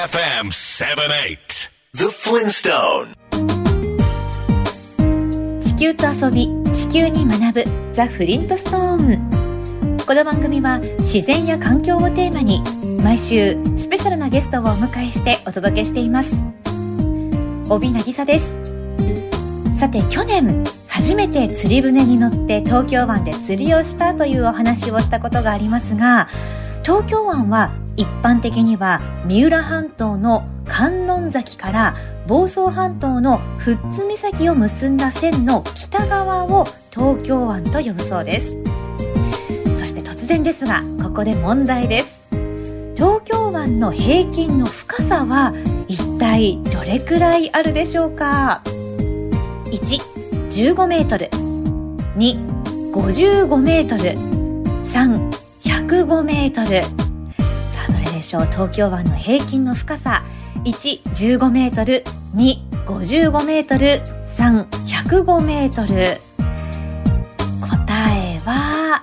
KFM 78 The Flintstone 地球と遊び地球に学ぶザ・フリントストーンこの番組は自然や環境をテーマに毎週スペシャルなゲストをお迎えしてお届けしています。帯渚です。さて去年初めて釣り船に乗って東京湾で釣りをしたというお話をしたことがありますが東京湾は一般的には三浦半島の観音崎から房総半島の富津岬を結んだ線の北側を東京湾と呼ぶそうです。そして突然ですがここで問題です。東京湾の平均の深さは一体どれくらいあるでしょうか？1 15メートル。2 55メートル。3 105メートル。でしょう。東京湾の平均の深さ。115メートル。255メートル。3105メートル。答えは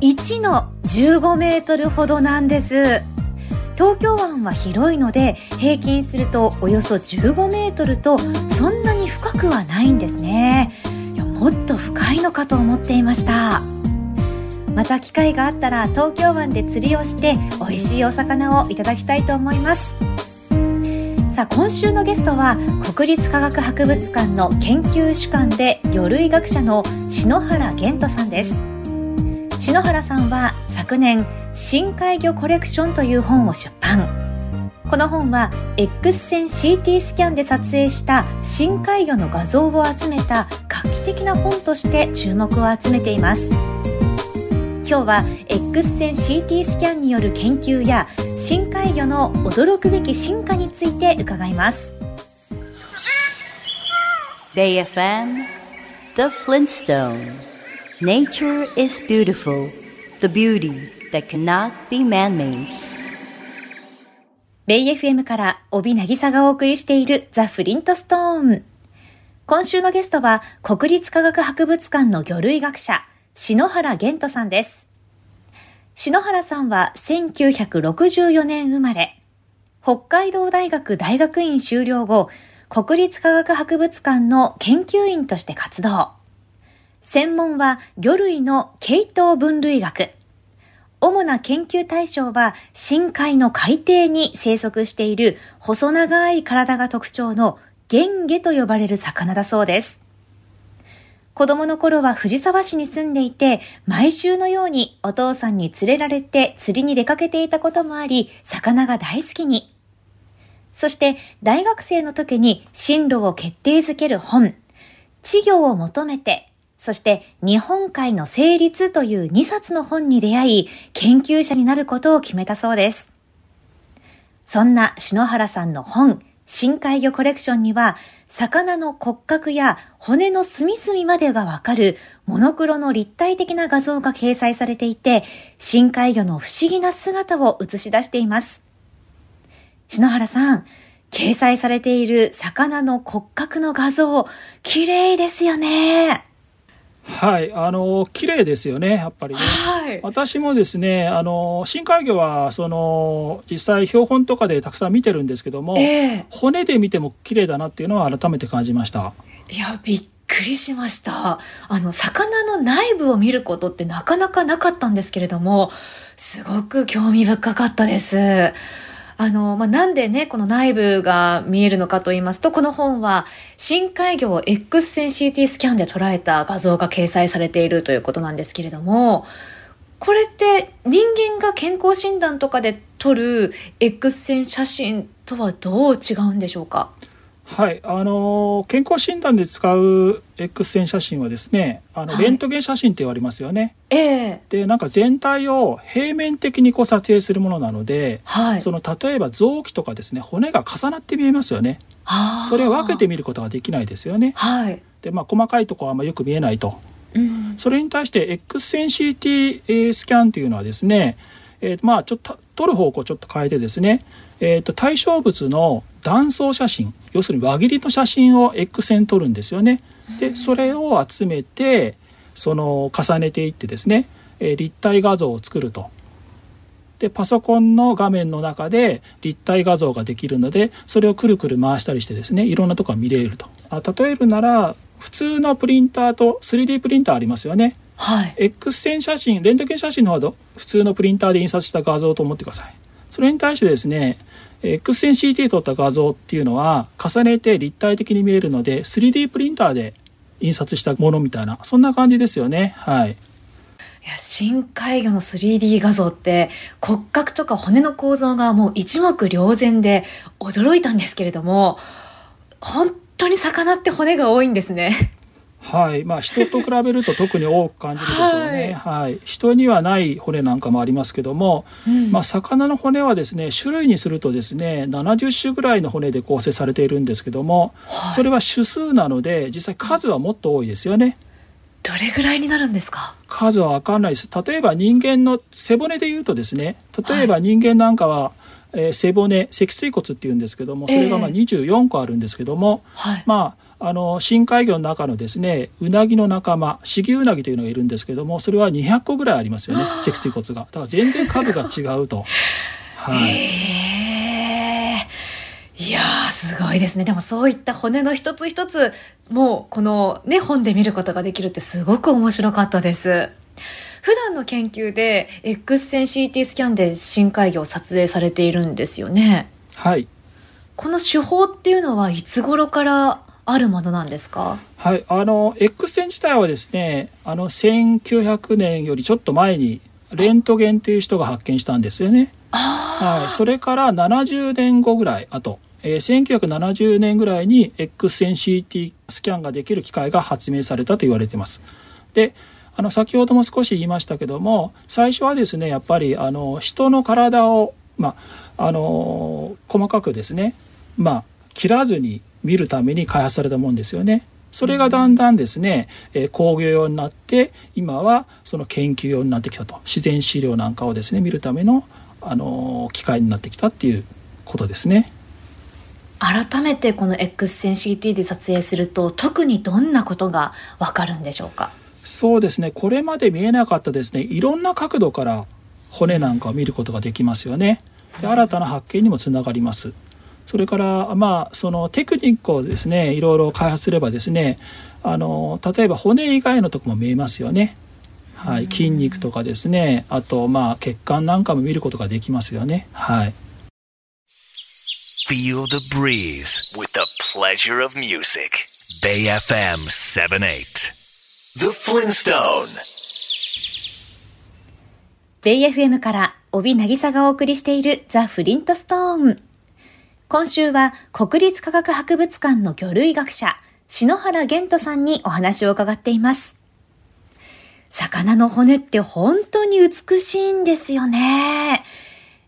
1の15メートルほどなんです。東京湾は広いので平均するとおよそ15メートルとそんなに深くはないんですね。いやもっと深いのかと思っていました。また機会があったら東京湾で釣りをして美味しいお魚をいただきたいと思います。さあ今週のゲストは国立科学博物館の研究主幹で魚類学者の篠原玄斗さんです。篠原さんは昨年深海魚コレクションという本を出版。この本は X 線 CT スキャンで撮影した深海魚の画像を集めた画期的な本として注目を集めています。今日は X 線 CT スキャンによる研究や深海魚の驚くべき進化について伺います。BayFM The Flintstone. Nature is beautiful The beauty that cannot be man-made. ベイ FM から帯渚がお送りしているザ・フリントストーン今週のゲストは国立科学博物館の魚類学者篠原玄斗さんです。篠原さんは1964年生まれ、北海道大学大学院修了後、国立科学博物館の研究員として活動。専門は魚類の系統分類学。主な研究対象は深海の海底に生息している細長い体が特徴のゲンゲと呼ばれる魚だそうです。子供の頃は藤沢市に住んでいて、毎週のようにお父さんに連れられて釣りに出かけていたこともあり、魚が大好きに。そして大学生の時に進路を決定づける本、稚魚を求めて、そして日本海の成立という2冊の本に出会い、研究者になることを決めたそうです。そんな篠原さんの本、深海魚コレクションには、魚の骨格や骨の隅々までがわかるモノクロの立体的な画像が掲載されていて、深海魚の不思議な姿を映し出しています。篠原さん、掲載されている魚の骨格の画像、綺麗ですよね。はい、あの綺麗ですよね、やっぱりね。はい、私もですね、あの深海魚はその実際標本とかでたくさん見てるんですけども、えー、骨で見ても綺麗だなっていうのは改めて感じました。いや、びっくりしました。あの魚の内部を見ることってなかなかなかったんですけれども、すごく興味深かったです。あの、まあ、なんでね、この内部が見えるのかと言いますと、この本は深海魚を X 線 CT スキャンで捉えた画像が掲載されているということなんですけれども、これって人間が健康診断とかで撮る X 線写真とはどう違うんでしょうか？はい、あの健康診断で使う X 線写真はですね、あのレントゲン写真って言われますよね。はい、えー、で、なんか全体を平面的にこう撮影するものなので、はい、その例えば臓器とかですね、骨が重なって見えますよね。それを分けて見ることができないですよね。はい、で、まあ細かいところはあんまよく見えないと。うん、それに対して X 線 CT スキャンっていうのはですね、えー、まあちょっと撮る方向をちょっと変えてですね、えーと、対象物の断層写真要するに輪切りの写真を X 線撮るんですよね。でそれを集めてその重ねていってですね、えー、立体画像を作ると。でパソコンの画面の中で立体画像ができるのでそれをくるくる回したりしてですねいろんなとこが見れると。あ例えるなら普通のプリンターと 3D プリンターありますよね。はい。X 線写真レントゲン写真の方は普通のプリンターで印刷した画像と思ってください。それに対してですね X 線 CT 撮った画像っていうのは重ねて立体的に見えるので 3D プリンターで印刷したものみたいなそんな感じですよねはいいや深海魚の 3D 画像って骨格とか骨の構造がもう一目瞭然で驚いたんですけれども本当に魚って骨が多いんですね。はい。まあ、人と比べると特に多く感じるでしょうね。はい、人にはない骨なんかもありますけども、うんまあ、魚の骨はですね、種類にするとですね、70種ぐらいの骨で構成されているんですけども、はいそれは種数なので、実際数はもっと多いですよね。どれぐらいになるんですか？数は分かんないです。例えば人間の背骨で言うとですね、例えば人間なんかは、えー背骨、脊椎骨っていうんですけども、それがまあええ24個あるんですけども、はい。まあ、あの深海魚の中のですねうなぎの仲間シギウナギというのがいるんですけどもそれは200個ぐらいありますよね脊椎骨がだから全然数が違うと。はい。いやー、すごいですね。でもそういった骨の一つ一つ、もうこのね、本で見ることができるってすごく面白かったです。普段の研究で X 線 CT スキャンで深海魚を撮影されているんですよね。はいこの手法っていうのはいつ頃からあるものなんですか？はい、あの X 線自体はですねあの1900年よりちょっと前にレントゲンという人が発見したんですよね。はい、それから70年後ぐらいあと、えー1970年ぐらいに X 線 CT スキャンができる機械が発明されたと言われています。であの先ほども少し言いましたけども最初はですねやっぱりあの人の体を、まあ、あの細かくですね、まあ、切らずに見るために開発されたもんですよね。それがだんだんですね、えー工業用になって今はその研究用になってきたと。自然資料なんかをですね見るための、あの機械になってきたっていうことですね。改めてこの X 線 CT で撮影すると特にどんなことがわかるんでしょうか？そうですね。これまで見えなかったですね。いろんな角度から骨なんかを見ることができますよね。で新たな発見にもつながりますそれからまあそのテクニックをですねいろいろ開発すればですねあの例えば骨以外のとこも見えますよねはい、筋肉とかですねあとまあ血管なんかも見ることができますよねはい。Feel the breeze with the pleasure of music. Bay FM 78. The Flintstone. ベイ FM から帯渚がお送りしているザ・フリントストーン。今週は国立科学博物館の魚類学者、篠原玄斗さんにお話を伺っています。魚の骨って本当に美しいんですよね。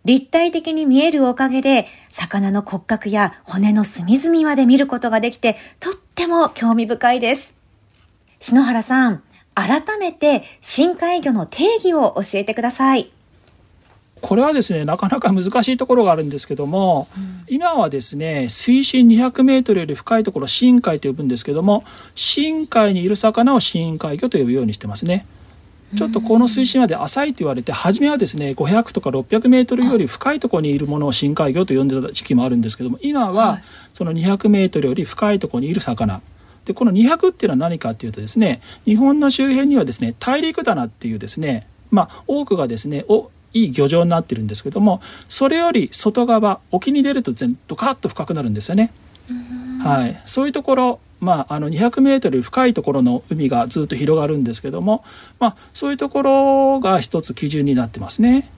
立体的に見えるおかげで、魚の骨格や骨の隅々まで見ることができて、とっても興味深いです。篠原さん、改めて深海魚の定義を教えてください。これはですねなかなか難しいところがあるんですけども、今はですね水深200メートルより深いところを深海と呼ぶんですけども深海にいる魚を深海魚と呼ぶようにしてますね。ちょっとこの水深まで浅いと言われて初めはですね500とか600メートルより深いところにいるものを深海魚と呼んでた時期もあるんですけども今ははい。その200メートルより深いところにいる魚。でこの200っていうのは何かっていうとですね日本の周辺にはですね大陸棚っていうですねまあ多くがですねおいい漁場になってるんですけどもそれより外側沖に出ると全ドカッと深くなるんですよね。はい、そういうところ、まあ、あの200メートル深いところの海がずっと広がるんですけども、まあ、そういうところが一つ基準になってますね。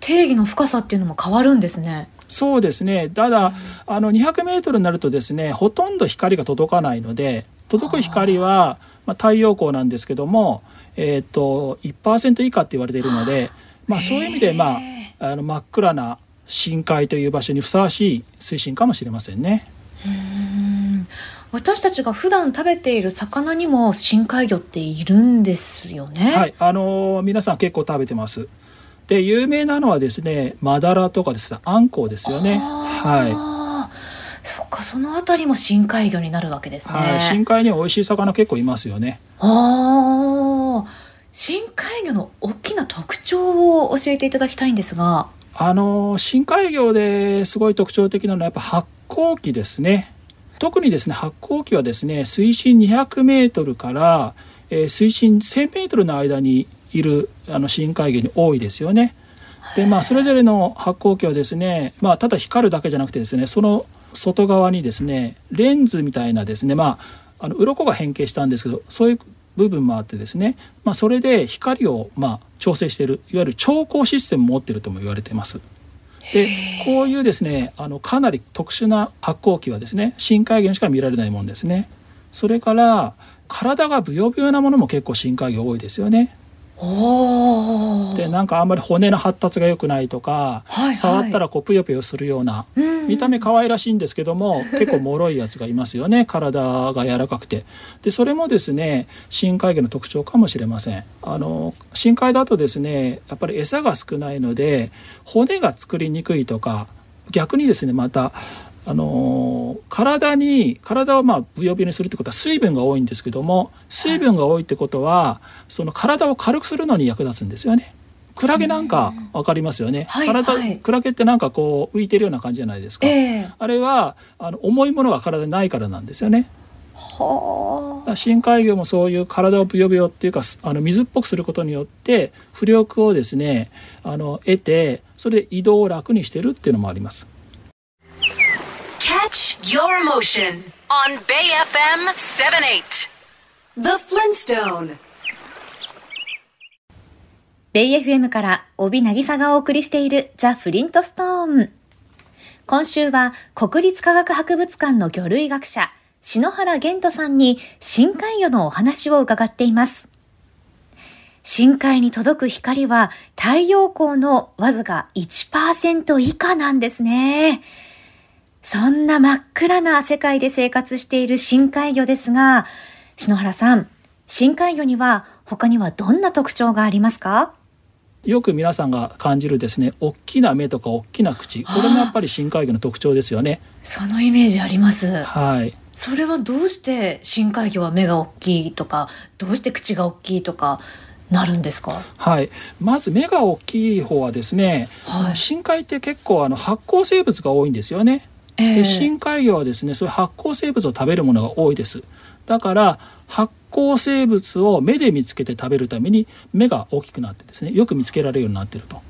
定義の深さっていうのも変わるんですね。そうですね。ただあの200メートルになるとですねほとんど光が届かないので届く光は、まあ、太陽光なんですけども、えー、と1%以下って言われているので、まあ、そういう意味で、まあ、あの真っ暗な深海という場所にふさわしい水深かもしれませんね。私たちが普段食べている魚にも深海魚っているんですよね。はい、あのー皆さん結構食べてます。で有名なのはですねマダラとかですねあんこうですよね。はい。そっか、そのあたりも深海魚になるわけですね。はい、深海には美味しい魚結構いますよね。ああ、深海魚の大きな特徴を教えていただきたいんですがあの深海魚ですごい特徴的なのはやっぱ発光器ですね特にですね発光器はですね水深200メートルから、えー、水深1000メートルの間にいるあの深海魚に多いですよね。でまあそれぞれの発光器はですね、まあ、ただ光るだけじゃなくてですねその外側にですねレンズみたいなですねまああの鱗が変形したんですけどそういう部分もあってですね、まあ、それで光をまあ調整しているいわゆる調光システムを持っているとも言われています。でこういうですねあのかなり特殊な発光器はですね深海魚にしか見られないもんですね。それから体がブヨブヨなものも結構深海魚多いですよね。でなんかあんまり骨の発達が良くないとか、はいはい、触ったらこうぷよぷよするような、うん、見た目可愛らしいんですけども 結構脆いやつがいますよね。体が柔らかくて。でそれもですね深海魚の特徴かもしれません。あの深海だとですねやっぱり餌が少ないので骨が作りにくいとか逆にですねまたあの体に体をまあブヨブヨにするってことは水分が多いんですけども水分が多いってことはその体を軽くするのに役立つんですよね。クラゲなんか分かりますよね、はい体、はい、クラゲってなんかこう浮いてるような感じじゃないですか、えー、あれはあの重いものが体にないからなんですよね。はあ、深海魚もそういう体をブヨブヨっていうかあの水っぽくすることによって浮力をですねあの得てそれで移動を楽にしてるっていうのもあります Catch your motion on Bay FM 78. The Flintstone. ベイ FM から帯渚がお送りしているザ・フリントストーン。今週は国立科学博物館の魚類学者、篠原玄斗さんに深海魚のお話を伺っています。深海に届く光は太陽光のわずか1%以下なんですね。そんな真っ暗な世界で生活している深海魚ですが、篠原さん、深海魚には他にはどんな特徴がありますか？よく皆さんが感じるですね大きな目とか大きな口。これもやっぱり深海魚の特徴ですよね。そのイメージあります。はい。それはどうして深海魚は目が大きいとかどうして口が大きいとかなるんですか？はい。まず目が大きい方はですね、はい、深海って結構あの発光生物が多いんですよねで深海魚はですねそういう発光生物を食べるものが多いです。だから発光生物を目で見つけて食べるために目が大きくなってですねよく見つけられるようになってると。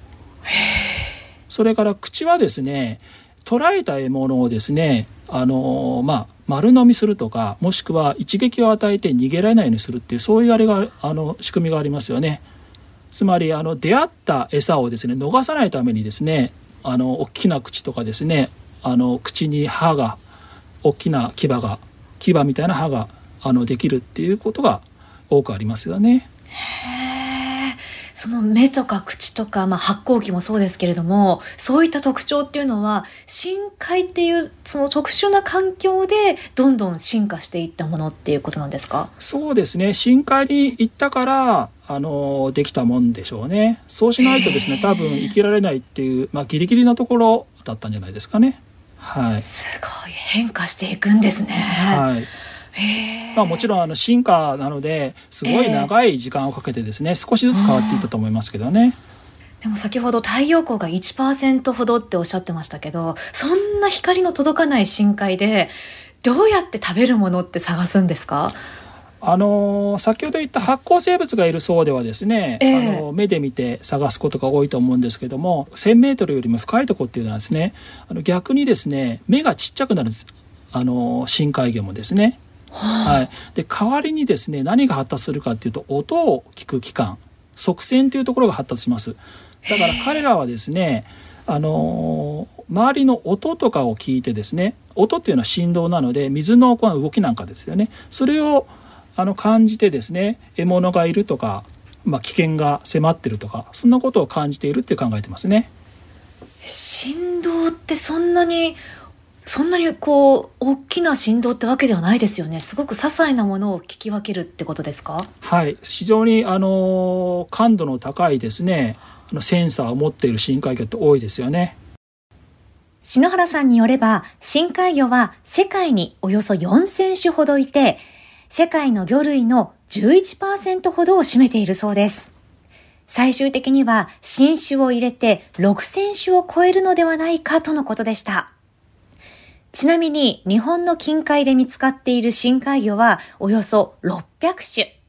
それから口はですね捉えた獲物をですねあのまあ丸飲みするとかもしくは一撃を与えて逃げられないようにするっていうそういうあれがあの仕組みがありますよね。つまりあの出会った餌をですね逃さないためにですねあの大きな口とかですねあの口に歯が大きな牙が牙みたいな歯があのできるっていうことが多くありますよね。その目とか口とか、まあ、発光器もそうですけれどもそういった特徴っていうのは深海っていうその特殊な環境でどんどん進化していったものっていうことなんですか？そうですね深海に行ったからあのできたもんでしょうねそうしないとですね多分生きられないっていう、まあ、ギリギリなところだったんじゃないですかね。はい、すごい変化していくんですね。はい。まあ、もちろんあの進化なのですごい長い時間をかけてですね、少しずつ変わっていったと思いますけどね。でも先ほど太陽光が1%ほどっておっしゃってましたけどそんな光の届かない深海でどうやって食べるものって探すんですか？あの先ほど言った発光生物がいる層ではですね、えー、あの目で見て探すことが多いと思うんですけども1,000メートルよりも深いところっていうのはですねあの逆にですね目がちっちゃくなるんです。あの深海魚もですね。はい、で代わりにですね何が発達するかっていうと音を聞く器官側線というところが発達します。だから彼らはですねあの周りの音とかを聞いてですね音っていうのは振動なので水の動きなんかですよね。それをあの感じてですね獲物がいるとか、まあ、危険が迫ってるとかそんなことを感じているって考えてますね。振動ってそんなにそんなにこう大きな振動ってわけではないですよね。すごく些細なものを聞き分けるってことですか？はい。非常にあの感度の高いですね。あのセンサーを持っている深海魚って多いですよね。篠原さんによれば深海魚は世界におよそ4000種ほどいて世界の魚類の11%ほどを占めているそうです。最終的には新種を入れて6000種を超えるのではないかとのことでした。ちなみに日本の近海で見つかっている深海魚はおよそ600種。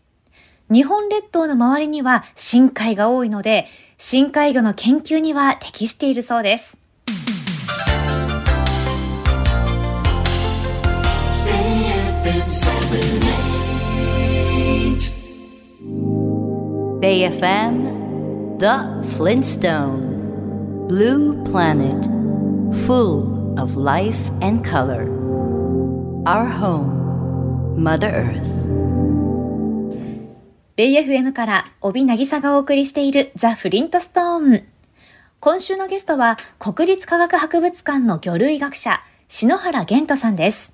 日本列島の周りには深海が多いので、深海魚の研究には適しているそうです。Bay FM The Flintstone Blue Planet Full of life and color Our home Mother Earth ベイ FM から帯渚がお送りしているザ・フリントストーン今週のゲストは国立科学博物館の魚類学者篠原玄斗さんです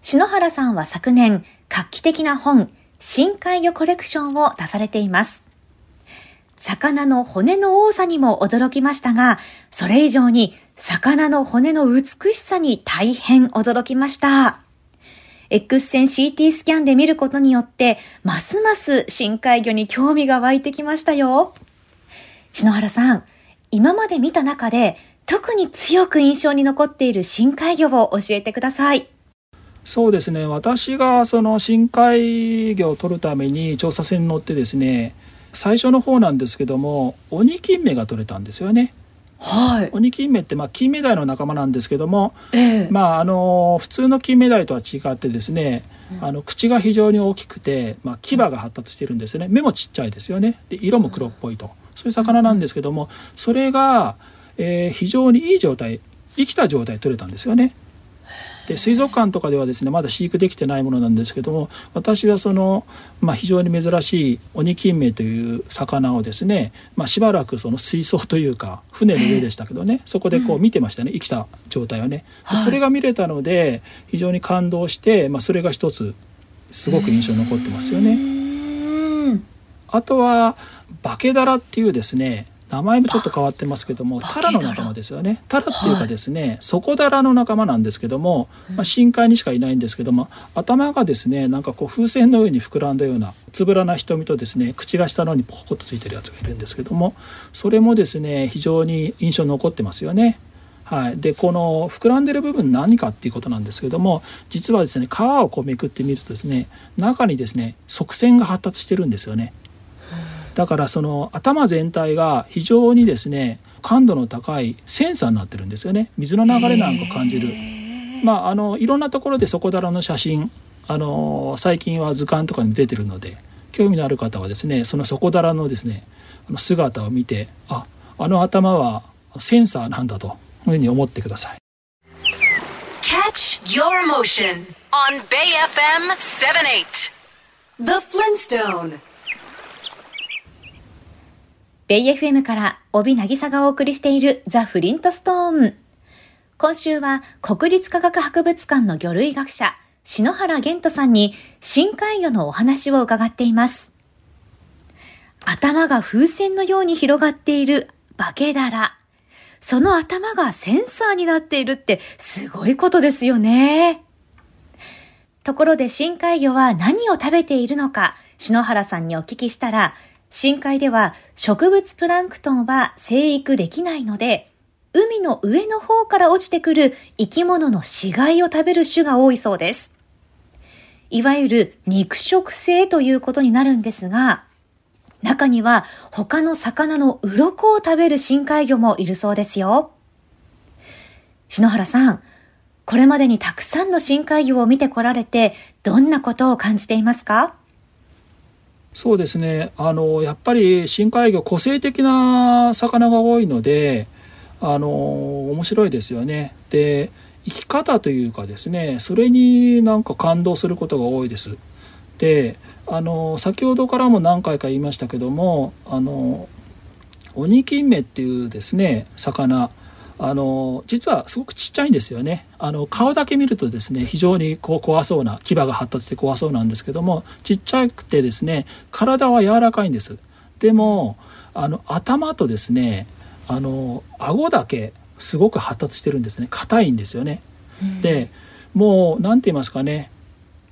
篠原さんは昨年画期的な本深海魚コレクションを出されています。魚の骨の多さにも驚きましたが、それ以上に魚の骨の美しさに大変驚きました。X 線 CT スキャンで見ることによって、ますます深海魚に興味が湧いてきましたよ。篠原さん、今まで見た中で特に強く印象に残っている深海魚を教えてください。そうですね。私がその深海魚を取るために調査船に乗ってですね最初の方なんですけども鬼金目が取れたんですよね。はい、鬼金目ってまあ金目鯛の仲間なんですけども、えー、まああの普通の金目鯛とは違ってですね、うん、あの口が非常に大きくて、まあ、牙が発達してるんですね。目もちっちゃいですよね。で色も黒っぽいと、そういう魚なんですけどもそれが、えー、非常にいい状態生きた状態取れたんですよね。で水族館とかではですねまだ飼育できてないものなんですけども私はその、まあ、非常に珍しいオニキンメという魚をですね、まあ、しばらくその水槽というか船の上でしたけどねそこでこう見てましたね生きた状態をね。それが見れたので非常に感動して、まあ、それが一つすごく印象に残ってますよね。あとはバケダラっていうですね名前もちょっと変わってますけどもタラの仲間ですよね。タラっていうかですね、はい、底タラの仲間なんですけども、まあ、深海にしかいないんですけども頭がですねなんかこう風船の上に膨らんだようなつぶらな瞳とですね口が下の方にポコッとついてるやつがいるんですけどもそれもですね非常に印象に残ってますよね。はい、でこの膨らんでる部分何かっていうことなんですけども実はですね皮をこうめくってみるとですね中にですね側線が発達してるんですよね。だからその頭全体が非常にですね感度の高いセンサーになってるんですよね水の流れなんか感じる。まあ、あのいろんなところで底だらの写真あの最近は図鑑とかにも出てるので興味のある方はですねその底だらのですね姿を見てああの頭はセンサーなんだというふうに思ってください。Catch your motion on Bay FM 78 The Flintstone ベイ FM から帯渚がお送りしているザ・フリントストーン。今週は国立科学博物館の魚類学者、篠原玄斗さんに深海魚のお話を伺っています。頭が風船のように広がっているバケダラ。その頭がセンサーになっているってすごいことですよね。ところで深海魚は何を食べているのか、篠原さんにお聞きしたら、深海では植物プランクトンは生育できないので、海の上の方から落ちてくる生き物の死骸を食べる種が多いそうです。いわゆる肉食性ということになるんですが、中には他の魚の鱗を食べる深海魚もいるそうですよ。篠原さん、これまでにたくさんの深海魚を見てこられて、どんなことを感じていますか？そうですねあのやっぱり深海魚個性的な魚が多いのであの面白いですよね。で生き方というかですねそれになんか感動することが多いです。であの先ほどからも何回か言いましたけどもあの鬼金目っていうですね魚あの実はすごくちっちゃいんですよね。あの顔だけ見るとですね非常にこう怖そうな牙が発達して怖そうなんですけどもちっちゃくてですね体は柔らかいんです。でもあの頭とですねあの顎だけすごく発達してるんですね。硬いんですよね、でもう何て言いますかね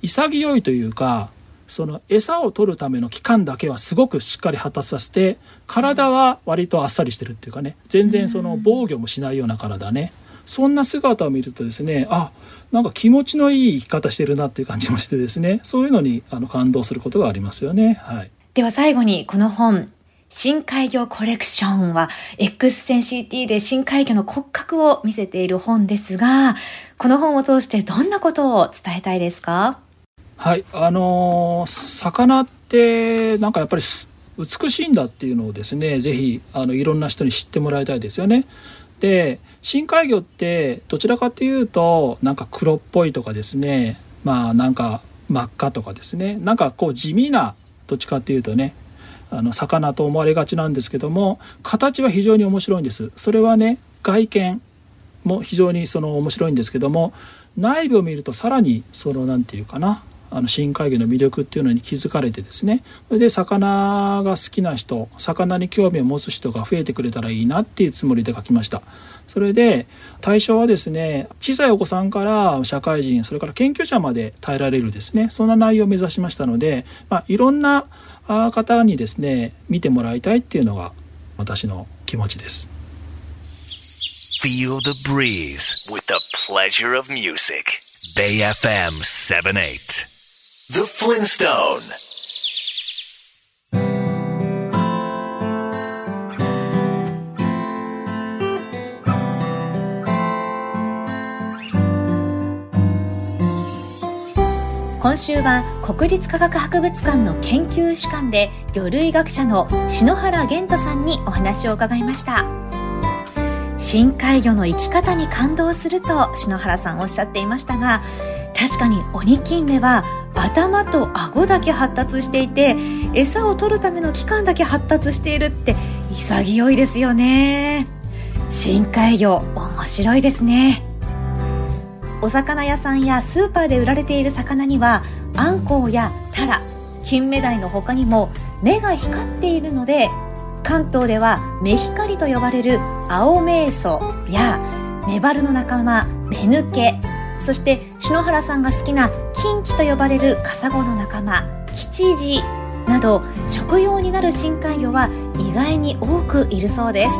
潔いというかその餌を取るための器官だけはすごくしっかり発達させて体は割とあっさりしてるっていうかね全然その防御もしないような体ね。そんな姿を見るとですねあなんか気持ちのいい生き方してるなっていう感じもしてですねそういうのにあの感動することがありますよね。はい、では最後にこの本深海魚コレクションは X 線 CT で深海魚の骨格を見せている本ですが、この本を通してどんなことを伝えたいですか？はい、あのー、魚ってなんかやっぱり美しいんだっていうのをですね、ぜひあのいろんな人に知ってもらいたいですよね。で、深海魚ってどちらかというとなんか黒っぽいとかですね、まあなんか真っ赤とかですね、なんかこう地味などっちかっていうとね、あの魚と思われがちなんですけども形は非常に面白いんですそれはね外見も非常にその面白いんですけども内部を見るとさらにその何て言うかなあの深海魚の魅力っていうのに気づかれてですね。それで魚が好きな人魚に興味を持つ人が増えてくれたらいいなっていうつもりで書きました。それで対象はですね小さいお子さんから社会人それから研究者まで耐えられるですね。そんな内容を目指しましたので、まあ、いろんな方にですね見てもらいたいっていうのが私の気持ちです。Feel the breeze with the pleasure of music. Bay FM 78 The Flintstone 今週は国立科学博物館の研究主幹で魚類学者の篠原玄太さんにお話を伺いました。深海魚の生き方に感動すると篠原さんおっしゃっていましたが確かに鬼金目は頭と顎だけ発達していて餌を取るための器官だけ発達しているって潔いですよね。深海魚面白いですね。お魚屋さんやスーパーで売られている魚にはアンコウやタラ金目鯛の他にも目が光っているので関東では目光と呼ばれる青メイソやメバルの仲間メヌケそして篠原さんが好きなキンキと呼ばれるカサゴの仲間キチジなど食用になる深海魚は意外に多くいるそうです。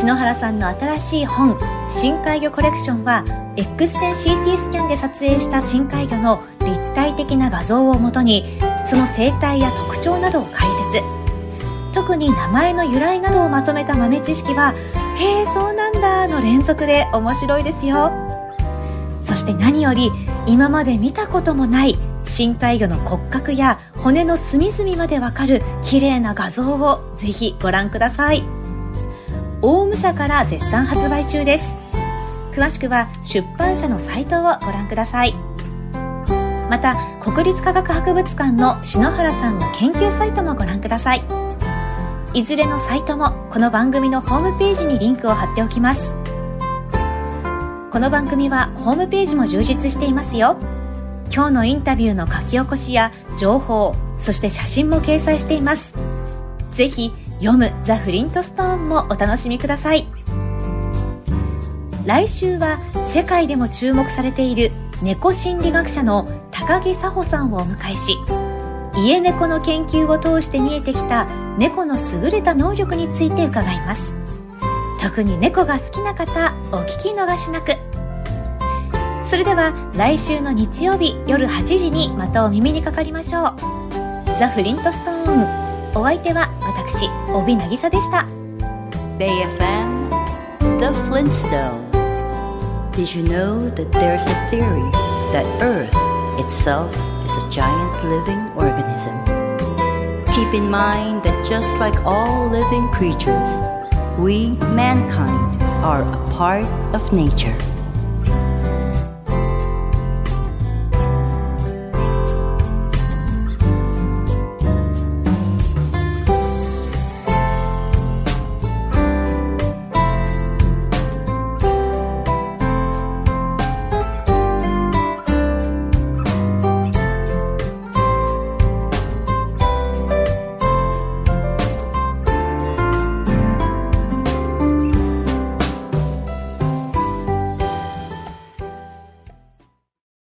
篠原さんの新しい本深海魚コレクションは X 線 CT スキャンで撮影した深海魚の立体的な画像をもとにその生態や特徴などを解説。特に名前の由来などをまとめた豆知識は「へえそうなんだ」の連続で面白いですよ。して何より今まで見たこともない深海魚の骨格や骨の隅々までわかる綺麗な画像をぜひご覧ください。オウム社から絶賛発売中です。詳しくは出版社のサイトをご覧ください。また国立科学博物館の篠原さんの研究サイトもご覧ください。いずれのサイトもこの番組のホームページにリンクを貼っておきます。この番組はホームページも充実していますよ。今日のインタビューの書き起こしや情報そして写真も掲載しています。ぜひ読むザ・フリントストーンもお楽しみください。来週は世界でも注目されている猫心理学者の高木佐穂さんをお迎えし家猫の研究を通して見えてきた猫の優れた能力について伺います。特に猫が好きな方お聞き逃しなくそれでは来週の日曜日夜8時にまたお耳にかかりましょうザ・フリントストーンお相手は私帯渚でした BayFM The Flintstone Did you know that there's a theory that Earth itself is a giant living organism? Keep in mind that just like all living creatures, we, mankind, are a part of nature.